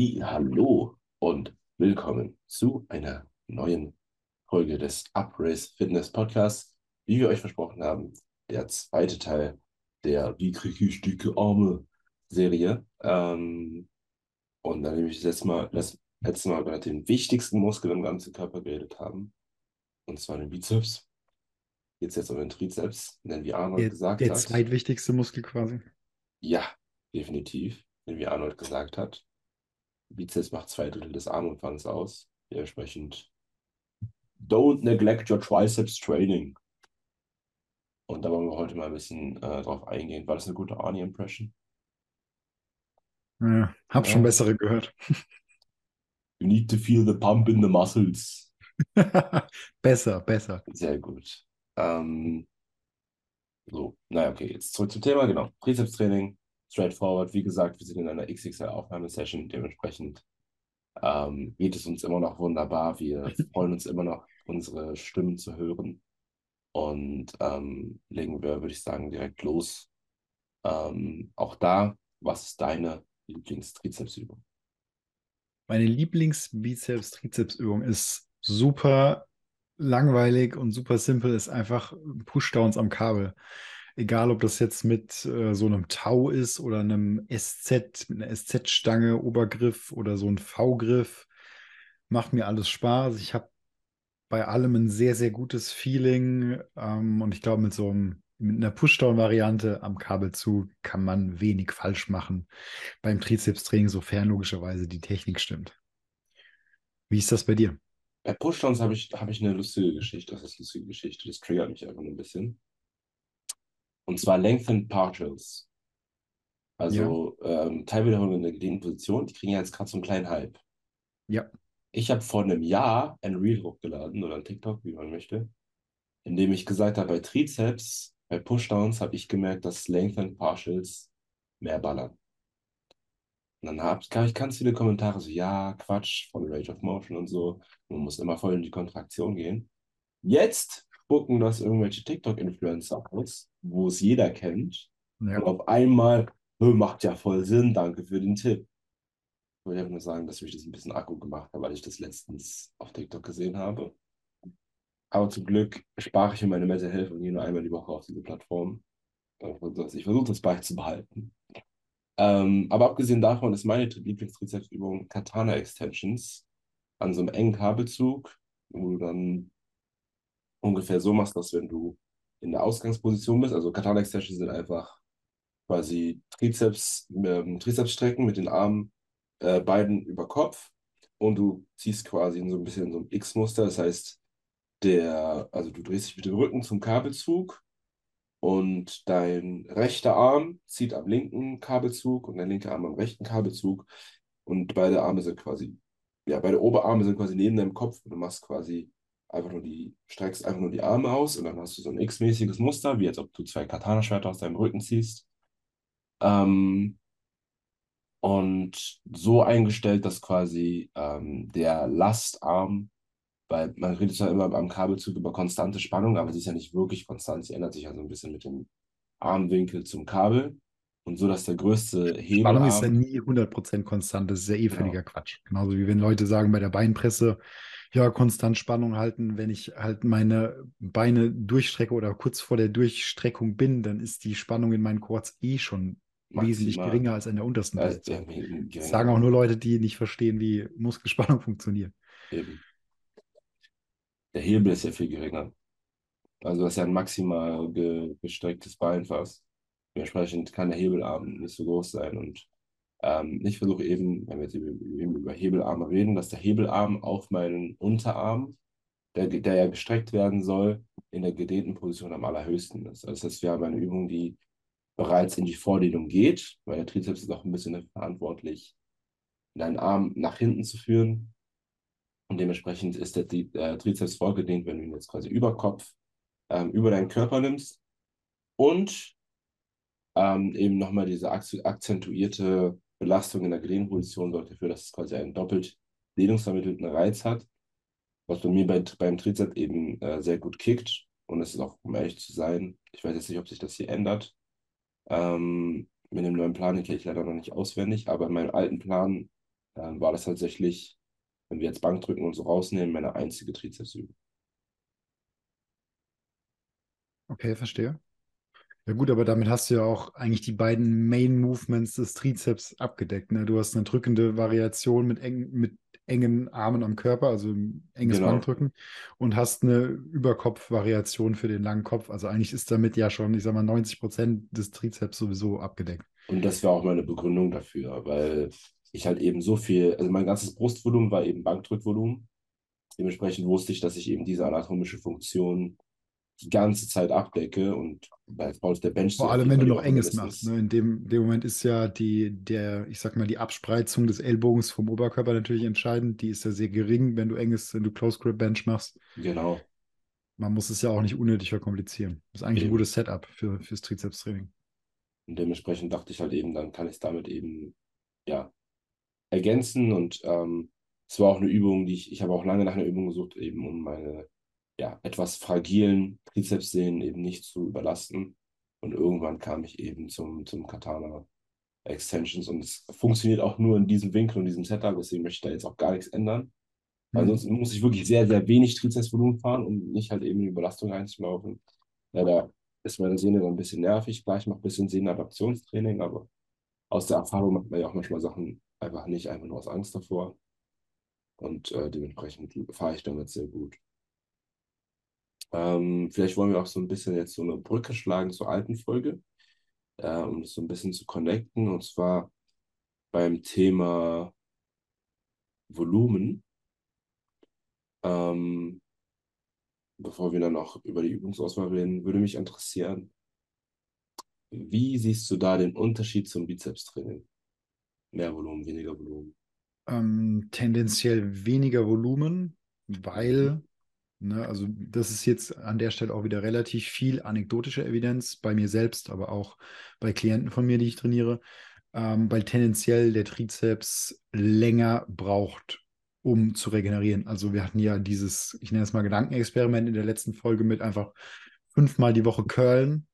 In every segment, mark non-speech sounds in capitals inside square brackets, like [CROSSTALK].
Wie, hallo und willkommen zu einer neuen Folge des Uprace Fitness Podcasts. Wie wir euch versprochen haben, der zweite Teil der Wie kriege ich dicke Arme Serie. Ähm, und dann nehme ich das letzte Mal, das letzte Mal über den wichtigsten Muskel im ganzen Körper geredet haben. Und zwar den Bizeps. Jetzt jetzt um den Trizeps, denn wie Arnold Der, gesagt der hat. zweitwichtigste Muskel quasi. Ja, definitiv. Denn wie Arnold gesagt hat, Bizeps macht zwei Drittel des Armumfangs aus. Dementsprechend, don't neglect your triceps training. Und da wollen wir heute mal ein bisschen äh, drauf eingehen. War das eine gute Arnie-Impression? Ja, hab Ja. schon bessere gehört. You need to feel the pump in the muscles. [LAUGHS] besser, besser. Sehr gut. Ähm, so, naja, okay, jetzt zurück zum Thema. Genau, Trizeps-Training, straightforward. Wie gesagt, wir sind in einer XXL-Aufnahmesession. Dementsprechend ähm, geht es uns immer noch wunderbar. Wir [LAUGHS] freuen uns immer noch, unsere Stimmen zu hören. Und ähm, legen wir, würde ich sagen, direkt los. Ähm, auch da, was ist deine Lieblingstrizepsübung? Meine Lieblings-Bizeps-Trizepsübung ist super langweilig und super simpel, ist einfach Pushdowns am Kabel. Egal, ob das jetzt mit äh, so einem Tau ist oder einem SZ, mit einer SZ-Stange, Obergriff oder so ein V-Griff, macht mir alles Spaß. Ich habe bei allem ein sehr, sehr gutes Feeling ähm, und ich glaube, mit so einem, mit einer Pushdown-Variante am Kabelzug kann man wenig falsch machen beim Trizeps-Training, sofern logischerweise die Technik stimmt. Wie ist das bei dir? Bei Pushdowns habe ich, habe ich eine lustige Geschichte. Das ist eine lustige Geschichte. Das triggert mich einfach nur ein bisschen. Und zwar Lengthened Partials. Also ähm, Teilwiederholung in der gedehnten Position. Die kriegen ja jetzt gerade so einen kleinen Hype. Ja. Ich habe vor einem Jahr ein Reel hochgeladen oder ein TikTok, wie man möchte, in dem ich gesagt habe, bei Trizeps, bei Pushdowns habe ich gemerkt, dass Lengthened Partials mehr ballern. Und dann hab, kam ich ganz viele Kommentare so, ja, Quatsch, von Range of Motion und so. Man muss immer voll in die Kontraktion gehen. Jetzt spucken das irgendwelche TikTok-Influencer aus, wo es jeder kennt. Und Ja. auf einmal, "Hö, macht ja voll Sinn, danke für den Tipp. Ich wollte einfach nur sagen, dass mich das ein bisschen Akku gemacht hat, weil ich das letztens auf TikTok gesehen habe. Aber zum Glück spare ich mir meine Mental Health und gehe nur einmal die Woche auf diese Plattform. Ich versuche das beizubehalten. Ähm, aber abgesehen davon ist meine Lieblingstrizepsübung Katana Extensions an so einem engen Kabelzug, wo du dann ungefähr so machst, dass wenn du in der Ausgangsposition bist, also Katana Extensions sind einfach quasi Trizeps, ähm, Trizepsstrecken mit den Armen äh, beiden über Kopf und du ziehst quasi in so ein bisschen so einem X-Muster. Das heißt, der, also du drehst dich mit dem Rücken zum Kabelzug und dein rechter Arm zieht am linken Kabelzug und dein linker Arm am rechten Kabelzug und beide Arme sind quasi, ja, beide Oberarme sind quasi neben deinem Kopf und du machst quasi einfach nur die, streckst einfach nur die Arme aus und dann hast du so ein X-mäßiges Muster, wie als ob du zwei Katana-Schwerter aus deinem Rücken ziehst. Ähm, und so eingestellt, dass quasi ähm, der Lastarm, weil man redet ja immer am Kabelzug über konstante Spannung, aber sie ist ja nicht wirklich konstant, sie ändert sich ja so ein bisschen mit dem Armwinkel zum Kabel. Und so, dass der größte Spannung ist ja nie 100% konstant. Das ist ja eh Genau. völliger Quatsch. Genauso wie wenn Leute sagen bei der Beinpresse, ja, konstant Spannung halten. Wenn ich halt meine Beine durchstrecke oder kurz vor der Durchstreckung bin, dann ist die Spannung in meinen Quads eh schon wesentlich Maximal. geringer als an der untersten äh, Position. der, der, Das sagen auch nur Leute, die nicht verstehen, wie Muskelspannung [LAUGHS] funktioniert. Eben. Der Hebel ist ja viel geringer. Also das ist ja ein maximal ge gestrecktes Bein fast. Dementsprechend kann der Hebelarm nicht so groß sein. Und ähm, ich versuche eben, wenn wir jetzt über, Hebelarme reden, dass der Hebelarm auf meinen Unterarm, der, der ja gestreckt werden soll, in der gedehnten Position am allerhöchsten ist. Das heißt, wir haben eine Übung, die bereits in die Vordehnung geht, weil der Trizeps ist auch ein bisschen verantwortlich, deinen Arm nach hinten zu führen. Und dementsprechend ist der Tri äh, Trizeps vorgedehnt, wenn du ihn jetzt quasi über Kopf, ähm, über deinen Körper nimmst und ähm, eben nochmal diese ak- akzentuierte Belastung in der Gedehnposition sorgt dafür, dass es quasi einen doppelt dehnungsvermittelten Reiz hat, was bei mir bei, beim Trizeps eben äh, sehr gut kickt. Und es ist auch, um ehrlich zu sein, ich weiß jetzt nicht, ob sich das hier ändert. Ähm, mit dem neuen Plan, den kenne ich leider noch nicht auswendig, aber in meinem alten Plan ähm, war das tatsächlich, wenn wir jetzt Bankdrücken und so rausnehmen, meine einzige Trizepsübung. Okay, verstehe. Ja gut, aber damit hast du ja auch eigentlich die beiden Main Movements des Trizeps abgedeckt. Ne? Du hast eine drückende Variation mit, eng, mit engen Armen am Körper, also enges Genau. Bankdrücken und hast eine Überkopf-Variation für den langen Kopf. Also eigentlich ist damit ja schon, ich sag mal, 90 Prozent des Trizeps sowieso abgedeckt. Und das war auch meine Begründung dafür, weil ich halt eben so viel, also mein ganzes Brustvolumen war eben Bankdrückvolumen. Dementsprechend wusste ich, dass ich eben diese anatomische Funktion die ganze Zeit abdecke und bei baut der Bench Vor allem, wenn du noch Enges machst. Ne? In dem, dem Moment ist ja die, der, ich sag mal, die Abspreizung des Ellbogens vom Oberkörper natürlich entscheidend. Die ist ja sehr gering, wenn du Enges, wenn du Close Grip Bench machst. Genau. Man muss es ja auch nicht unnötig verkomplizieren. Das ist eigentlich ein Eben. gutes Setup für, fürs Trizepstraining. Und dementsprechend dachte ich halt eben, dann kann ich es damit eben, ja, ergänzen. Und ähm, es war auch eine Übung, die ich, ich habe auch lange nach einer Übung gesucht, eben um meine, ja, etwas fragilen Trizepssehnen eben nicht zu überlasten. Und irgendwann kam ich eben zum, zum Katana Extensions und es funktioniert auch nur in diesem Winkel und diesem Setup, deswegen möchte ich da jetzt auch gar nichts ändern. Weil Hm. sonst muss ich wirklich sehr, sehr wenig Trizepsvolumen fahren, um nicht halt eben in die Überlastung einzulaufen. Ja, da ist meine Sehne dann ein bisschen nervig. Klar, ich mache ein bisschen Sehnenadaptionstraining, aber aus der Erfahrung macht man ja auch manchmal Sachen einfach nicht, einfach nur aus Angst davor. Und äh, dementsprechend fahre ich damit sehr gut. Ähm, vielleicht wollen wir auch so ein bisschen jetzt so eine Brücke schlagen zur alten Folge, äh, um das so ein bisschen zu connecten. Und zwar beim Thema Volumen. Ähm, bevor wir dann auch über die Übungsauswahl reden, würde mich interessieren, wie siehst du da den Unterschied zum Bizepstraining? Mehr Volumen, weniger Volumen. Ähm, tendenziell weniger Volumen, weil, ne, also das ist jetzt an der Stelle auch wieder relativ viel anekdotische Evidenz bei mir selbst, aber auch bei Klienten von mir, die ich trainiere, ähm, weil tendenziell der Trizeps länger braucht, um zu regenerieren. Also wir hatten ja dieses, ich nenne es mal Gedankenexperiment in der letzten Folge mit einfach fünfmal die Woche curlen,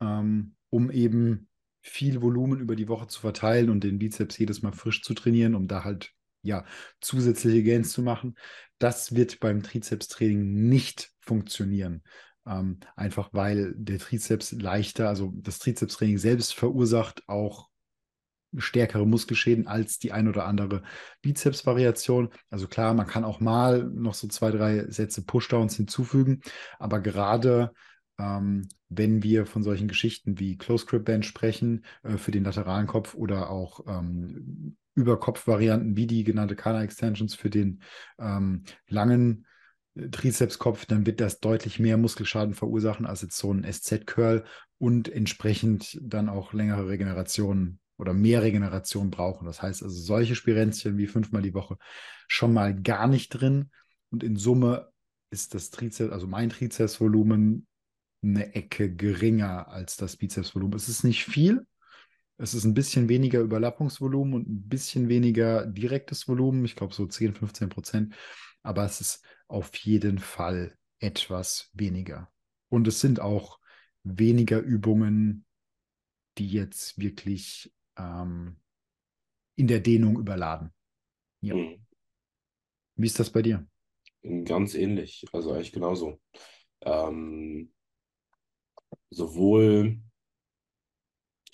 ähm, um eben viel Volumen über die Woche zu verteilen und den Bizeps jedes Mal frisch zu trainieren, um da halt ja zusätzliche Gains zu machen. Das wird beim Trizepstraining nicht funktionieren. Ähm, einfach weil der Trizeps leichter, also das Trizepstraining selbst verursacht auch stärkere Muskelschäden als die ein oder andere Bizeps-Variation. Also klar, man kann auch mal noch so zwei, drei Sätze Pushdowns hinzufügen, aber gerade ähm, wenn wir von solchen Geschichten wie Close Grip Bench sprechen, äh, für den lateralen Kopf oder auch ähm, Überkopf-Varianten wie die genannte Kana Extensions für den ähm, langen äh, Trizepskopf, dann wird das deutlich mehr Muskelschaden verursachen als jetzt so ein SZ-Curl und entsprechend dann auch längere Regenerationen oder mehr Regeneration brauchen. Das heißt also solche Spirenzchen wie fünfmal die Woche schon mal gar nicht drin und in Summe ist das Trizeps, also mein Trizepsvolumen eine Ecke geringer als das Bizepsvolumen. Es ist nicht viel. Es ist ein bisschen weniger Überlappungsvolumen und ein bisschen weniger direktes Volumen. Ich glaube so 10, 15 Prozent. Aber es ist auf jeden Fall etwas weniger. Und es sind auch weniger Übungen, die jetzt wirklich ähm, in der Dehnung überladen. Ja. Mhm. Wie ist das bei dir? Ganz ähnlich, also eigentlich genauso. Ähm, sowohl,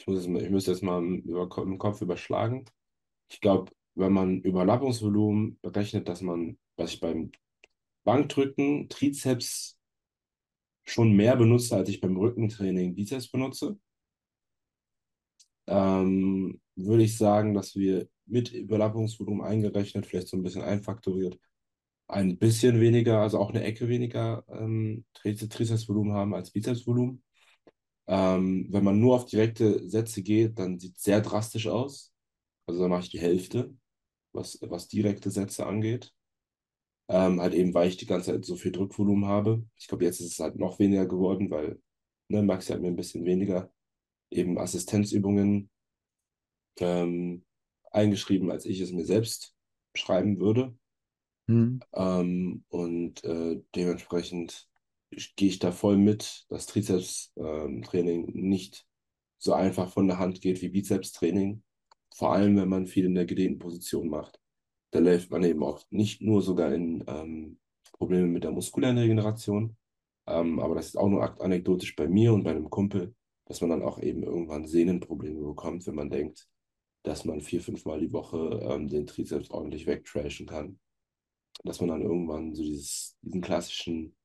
ich muss, mal, ich muss jetzt mal im Kopf überschlagen. Ich glaube, wenn man Überlappungsvolumen berechnet, dass man, was ich beim Bankdrücken, Trizeps schon mehr benutze, als ich beim Rückentraining Bizeps benutze, ähm, würde ich sagen, dass wir mit Überlappungsvolumen eingerechnet, vielleicht so ein bisschen einfaktoriert, ein bisschen weniger, also auch eine Ecke weniger ähm, Trizepsvolumen haben als Bizepsvolumen. Ähm, wenn man nur auf direkte Sätze geht, dann sieht es sehr drastisch aus. Also dann mache ich die Hälfte, was, was direkte Sätze angeht. Ähm, halt eben, weil ich die ganze Zeit so viel Drückvolumen habe. Ich glaube, jetzt ist es halt noch weniger geworden, weil ne, Maxi hat mir ein bisschen weniger eben Assistenzübungen ähm, eingeschrieben, als ich es mir selbst schreiben würde. Hm. Ähm, und äh, dementsprechend gehe ich da voll mit, dass Trizeps-Training nicht so einfach von der Hand geht wie Bizeps-Training. Vor allem, wenn man viel in der gedehnten Position macht. da läuft man eben auch nicht nur sogar in ähm, Probleme mit der muskulären Regeneration, ähm, aber das ist auch nur anekdotisch bei mir und bei einem Kumpel, dass man dann auch eben irgendwann Sehnenprobleme bekommt, wenn man denkt, dass man vier, fünf Mal die Woche ähm, den Trizeps ordentlich wegtrashen kann. Dass man dann irgendwann so dieses, diesen klassischen,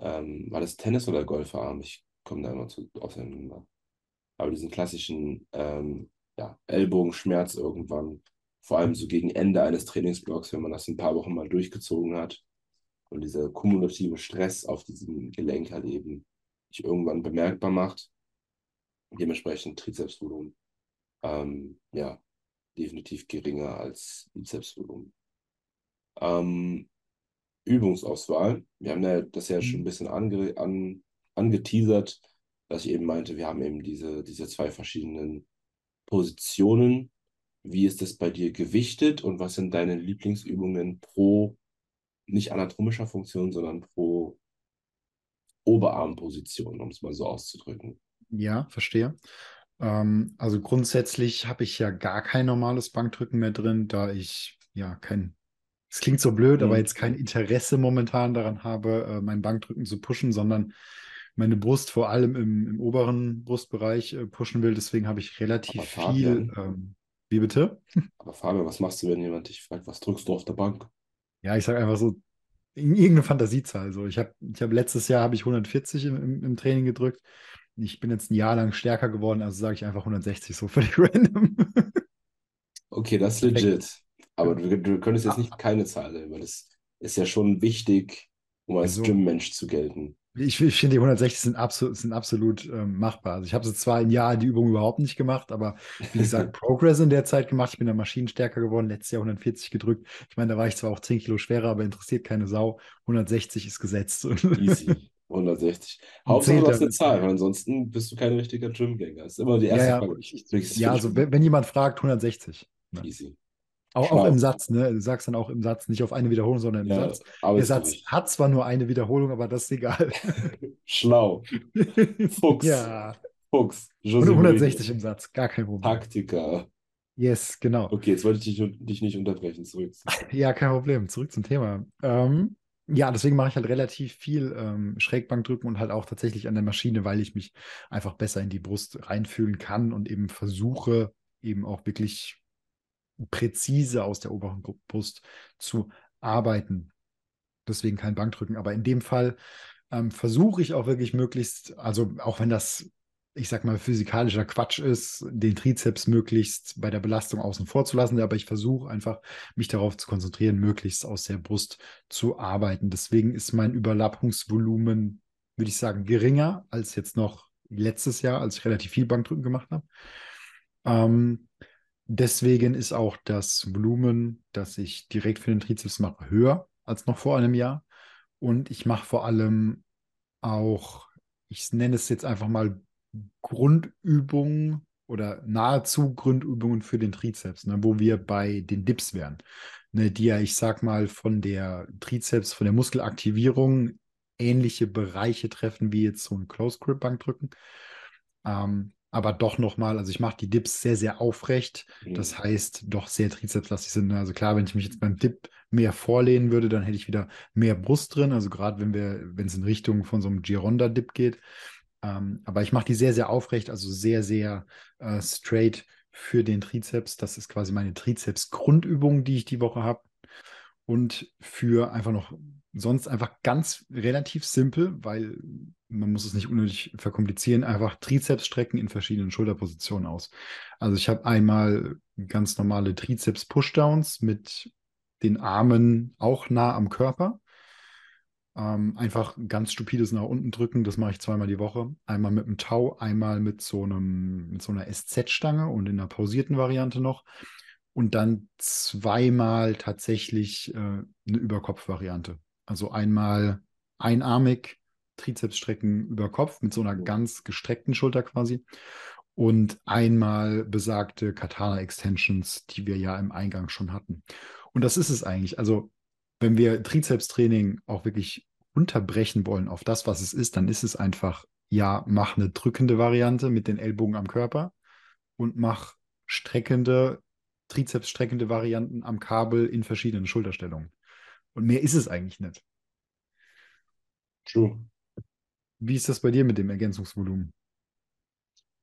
ähm, war das Tennis- oder Golfarm? Ich komme da immer zu auseinander. Aber diesen klassischen ähm, ja, Ellbogenschmerz irgendwann, vor allem so gegen Ende eines Trainingsblocks, wenn man das ein paar Wochen mal durchgezogen hat und dieser kumulative Stress auf diesem Gelenk halt eben sich irgendwann bemerkbar macht. Dementsprechend Trizepsvolumen ähm, ja, definitiv geringer als Bizepsvolumen. Ähm, Übungsauswahl. Wir haben ja das ja schon ein mhm. bisschen ange, an, angeteasert, dass ich eben meinte, wir haben eben diese, diese zwei verschiedenen Positionen. Wie ist das bei dir gewichtet und was sind deine Lieblingsübungen pro, nicht anatomischer Funktion, sondern pro Oberarmposition, um es mal so auszudrücken? Ja, verstehe. Ähm, also grundsätzlich habe ich ja gar kein normales Bankdrücken mehr drin, da ich ja kein, es klingt so blöd, mhm. aber jetzt kein Interesse momentan daran habe, äh, mein Bankdrücken zu pushen, sondern meine Brust vor allem im, im oberen Brustbereich äh, pushen will. Deswegen habe ich relativ viel. Ähm, wie bitte? Aber Fabian, was machst du, wenn jemand dich fragt, was drückst du auf der Bank? Ja, ich sage einfach so, irgendeine Fantasiezahl. So, ich habe ich hab letztes Jahr habe ich 140 im, im, im Training gedrückt ich bin jetzt ein Jahr lang stärker geworden, also sage ich einfach 160, so völlig [LAUGHS] random. Okay, das ist legit. Aber du, du könntest jetzt nicht keine Zahl nennen, weil das ist ja schon wichtig, um als also, Gym-Mensch zu gelten. Ich, ich finde, die 160 sind absolut, sind absolut ähm, machbar. Also ich habe zwar ein Jahr die Übung überhaupt nicht gemacht, aber wie [LAUGHS] gesagt, Progress in der Zeit gemacht. Ich bin da maschinenstärker geworden, letztes Jahr 140 gedrückt. Ich meine, da war ich zwar auch 10 Kilo schwerer, aber interessiert keine Sau. 160 ist gesetzt. [LAUGHS] Easy. 160. Hauptsache, du hast eine Zahl, weil ansonsten bist du kein richtiger Gym-Gänger. Das ist immer die erste ja, ja, Frage. Ich, ja, also wenn, wenn, jemand fragt, 160. Ne? Easy. Auch, auch, im Satz, ne? Du sagst dann auch im Satz, nicht auf eine Wiederholung, sondern im ja, Satz. Der Satz nicht. hat zwar nur eine Wiederholung, aber das ist egal. [LAUGHS] Schlau. Fuchs. ja. Fuchs. José 160 im Satz, gar kein Problem. Taktiker. Yes, genau. Okay, jetzt wollte ich dich, dich nicht unterbrechen. Zurück. [LAUGHS] ja, kein Problem. Zurück zum Thema. Ähm, ja, deswegen mache ich halt relativ viel ähm, Schrägbankdrücken und halt auch tatsächlich an der Maschine, weil ich mich einfach besser in die Brust reinfühlen kann und eben versuche, eben auch wirklich präzise aus der oberen Brust zu arbeiten. Deswegen kein Bankdrücken. Aber in dem Fall ähm, versuche ich auch wirklich möglichst, also auch wenn das ich sag mal, physikalischer Quatsch ist, den Trizeps möglichst bei der Belastung außen vor zu lassen. Aber ich versuche einfach, mich darauf zu konzentrieren, möglichst aus der Brust zu arbeiten. Deswegen ist mein Überlappungsvolumen, würde ich sagen, geringer als jetzt noch letztes Jahr, als ich relativ viel Bankdrücken gemacht habe. Ähm, deswegen ist auch das Volumen, das ich direkt für den Trizeps mache, höher als noch vor einem Jahr. Und ich mache vor allem auch, ich nenne es jetzt einfach mal Grundübungen oder nahezu Grundübungen für den Trizeps, ne, wo wir bei den Dips wären, ne, die ja, ich sag mal, von der Trizeps, von der Muskelaktivierung ähnliche Bereiche treffen wie jetzt so ein Close Grip Bankdrücken. Ähm, aber doch nochmal, also ich mache die Dips sehr, sehr aufrecht. Mhm. Das heißt, doch sehr trizepslastig sind. Also klar, wenn ich mich jetzt beim Dip mehr vorlehnen würde, dann hätte ich wieder mehr Brust drin. Also gerade wenn wir, wenn es in Richtung von so einem Gironda-Dip geht, ähm, aber ich mache die sehr, sehr aufrecht, also sehr, sehr äh, straight für den Trizeps. Das ist quasi meine Trizeps-Grundübung, die ich die Woche habe. Und für einfach noch sonst einfach ganz relativ simpel, weil man muss es nicht unnötig verkomplizieren, einfach Trizeps strecken in verschiedenen Schulterpositionen aus. Also ich habe einmal ganz normale Trizeps-Pushdowns mit den Armen auch nah am Körper. Ähm, einfach ganz stupides nach unten drücken, das mache ich zweimal die Woche. Einmal mit einem Tau, einmal mit so, einem, mit so einer SZ-Stange und in einer pausierten Variante noch. Und dann zweimal tatsächlich äh, eine Überkopf-Variante. Also einmal einarmig, Trizeps strecken über Kopf mit so einer ganz gestreckten Schulter quasi. Und einmal besagte Katana-Extensions, die wir ja im Eingang schon hatten. Und das ist es eigentlich. Also wenn wir Trizeps-Training auch wirklich unterbrechen wollen auf das, was es ist, dann ist es einfach, ja, mach eine drückende Variante mit den Ellbogen am Körper und mach streckende Trizeps streckende Varianten am Kabel in verschiedenen Schulterstellungen. Und mehr ist es eigentlich nicht. True. Wie ist das bei dir mit dem Ergänzungsvolumen?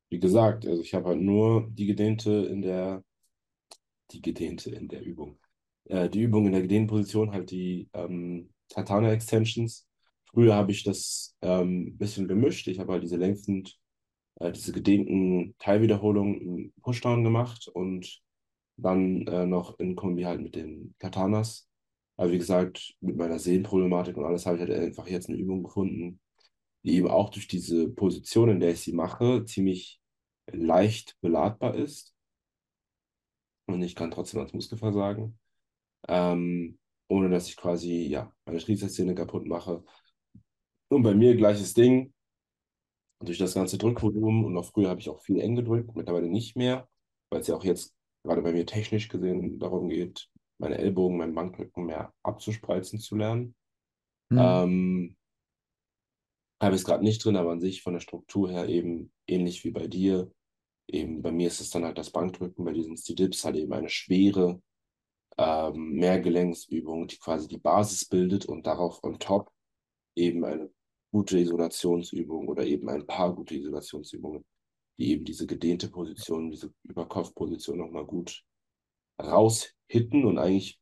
Wie gesagt, also ich habe halt nur die gedehnte in der, die gedehnte in der Übung. Äh, die Übung in der gedehnten Position, halt die ähm, Tatana Extensions. Früher habe ich das ein ähm, bisschen gemischt. Ich habe halt diese längsten, äh, diese gedehnten Teilwiederholungen im Pushdown gemacht und dann äh, noch in Kombi halt mit den Katanas. Aber wie gesagt, mit meiner Sehnenproblematik und alles habe ich halt einfach jetzt eine Übung gefunden, die eben auch durch diese Position, in der ich sie mache, ziemlich leicht beladbar ist. Und ich kann trotzdem ans Muskelversagen. Ähm, ohne dass ich quasi, ja, meine Trizepssehne kaputt mache. Und bei mir gleiches Ding. Durch das ganze Drückvolumen und noch früher habe ich auch viel eng gedrückt, mittlerweile nicht mehr, weil es ja auch jetzt gerade bei mir technisch gesehen darum geht, meine Ellbogen, meinen Bankrücken mehr abzuspreizen zu lernen. Mhm. Ähm, habe ich es gerade nicht drin, aber an sich von der Struktur her eben ähnlich wie bei dir. Eben bei mir ist es dann halt das Bankdrücken, bei diesen die Dips halt eben eine schwere ähm, Mehrgelenksübung, die quasi die Basis bildet und darauf on top eben eine gute Isolationsübung oder eben ein paar gute Isolationsübungen, die eben diese gedehnte Position, diese Überkopfposition nochmal gut raushitten und eigentlich,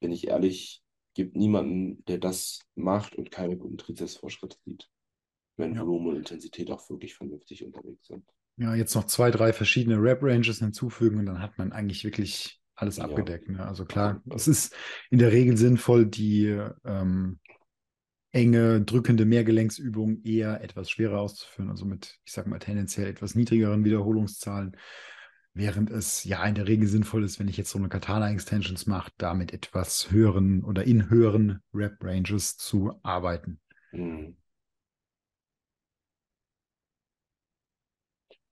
wenn ich ehrlich, gibt niemanden, der das macht und keine guten Trizepsvorschritte sieht, wenn ja. Volumen und Intensität auch wirklich vernünftig unterwegs sind. Ja, jetzt noch zwei, drei verschiedene Rap-Ranges hinzufügen und dann hat man eigentlich wirklich alles ja. abgedeckt. Ne? Also klar, es ist in der Regel sinnvoll, die ähm, enge, drückende Mehrgelenksübung eher etwas schwerer auszuführen, also mit, ich sag mal, tendenziell etwas niedrigeren Wiederholungszahlen. Während es ja in der Regel sinnvoll ist, wenn ich jetzt so eine Katana-Extensions mache, da mit etwas höheren oder in höheren Rep-Ranges zu arbeiten. Mhm.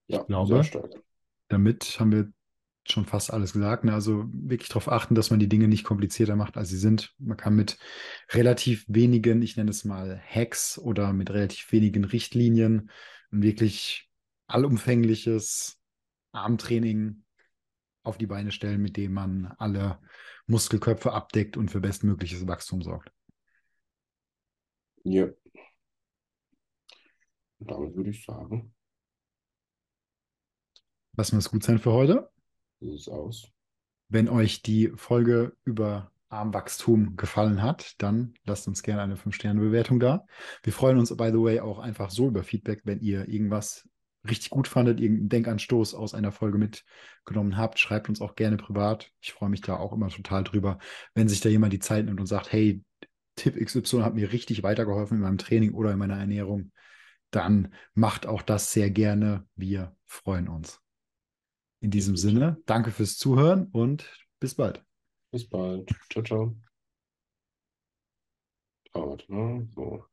Ja, ich glaube, damit haben wir schon fast alles gesagt. Ne? Also wirklich darauf achten, dass man die Dinge nicht komplizierter macht, als sie sind. Man kann mit relativ wenigen, ich nenne es mal Hacks oder mit relativ wenigen Richtlinien ein wirklich allumfängliches Armtraining auf die Beine stellen, mit dem man alle Muskelköpfe abdeckt und für bestmögliches Wachstum sorgt. Ja. Und damit würde ich sagen. Lassen wir es gut sein für heute. So sieht aus. Wenn euch die Folge über Armwachstum gefallen hat, dann lasst uns gerne eine 5-Sterne-Bewertung da. Wir freuen uns, by the way, auch einfach so über Feedback, wenn ihr irgendwas richtig gut fandet, irgendeinen Denkanstoß aus einer Folge mitgenommen habt. Schreibt uns auch gerne privat. Ich freue mich da auch immer total drüber, wenn sich da jemand die Zeit nimmt und sagt, hey, Tipp XY hat mir richtig weitergeholfen in meinem Training oder in meiner Ernährung. Dann macht auch das sehr gerne. Wir freuen uns. In diesem Sinne, danke fürs Zuhören und bis bald. Bis bald. Ciao, ciao. Ne? So.